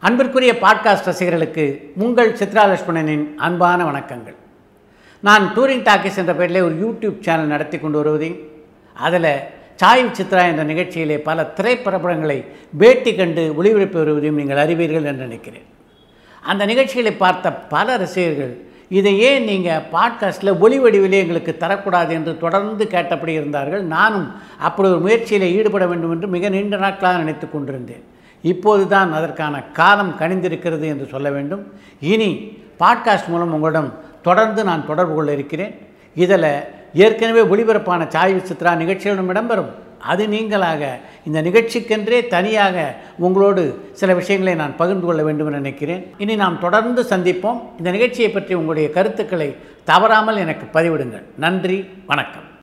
அன்பிற்குரிய பாட்காஸ்ட் ரசிகர்களுக்கு உங்கள் சித்ரா லட்சுமணனின் அன்பான வணக்கங்கள். நான் டூரிங் டாக்கிஸ் என்ற பெயரிலே ஒரு யூடியூப் சேனல் நடத்தி கொண்டு வருவதையும் அதில் சாய் சித்ரா என்ற நிகழ்ச்சியிலே பல திரைப்படங்களை பேட்டி கண்டு ஒளிபரப்பி வருவதையும் நீங்கள் அறிவீர்கள் என்று நினைக்கிறேன். அந்த நிகழ்ச்சிகளை பார்த்த பல ரசிகர்கள் இதை ஏன் நீங்கள் பாட்காஸ்ட்டில் ஒளி வடிவிலே எங்களுக்கு தரக்கூடாது என்று தொடர்ந்து கேட்டபடி இருந்தார்கள். நானும் அப்படி ஒரு முயற்சியில் ஈடுபட வேண்டும் என்று மிக நீண்ட நாட்களாக நினைத்து கொண்டிருந்தேன். இப்போது தான் அதற்கான காலம் கணிந்திருக்கிறது என்று சொல்ல வேண்டும். இனி பாட்காஸ்ட் மூலம் உங்களிடம் தொடர்ந்து நான் தொடர்பு கொள்ள இருக்கிறேன். இதில் ஏற்கனவே ஒளிபரப்பான சாய் சித்ரா நிகழ்ச்சிகளிடம் இடம்பெறும். அது நீங்களாக இந்த நிகழ்ச்சிக்கென்றே தனியாக உங்களோடு சில விஷயங்களை நான் பகிர்ந்து கொள்ள வேண்டும் என நினைக்கிறேன். இனி நாம் தொடர்ந்து சந்திப்போம். இந்த நிகழ்ச்சியை பற்றி உங்களுடைய கருத்துக்களை தவறாமல் எனக்கு பதிவிடுங்கள். நன்றி வணக்கம்.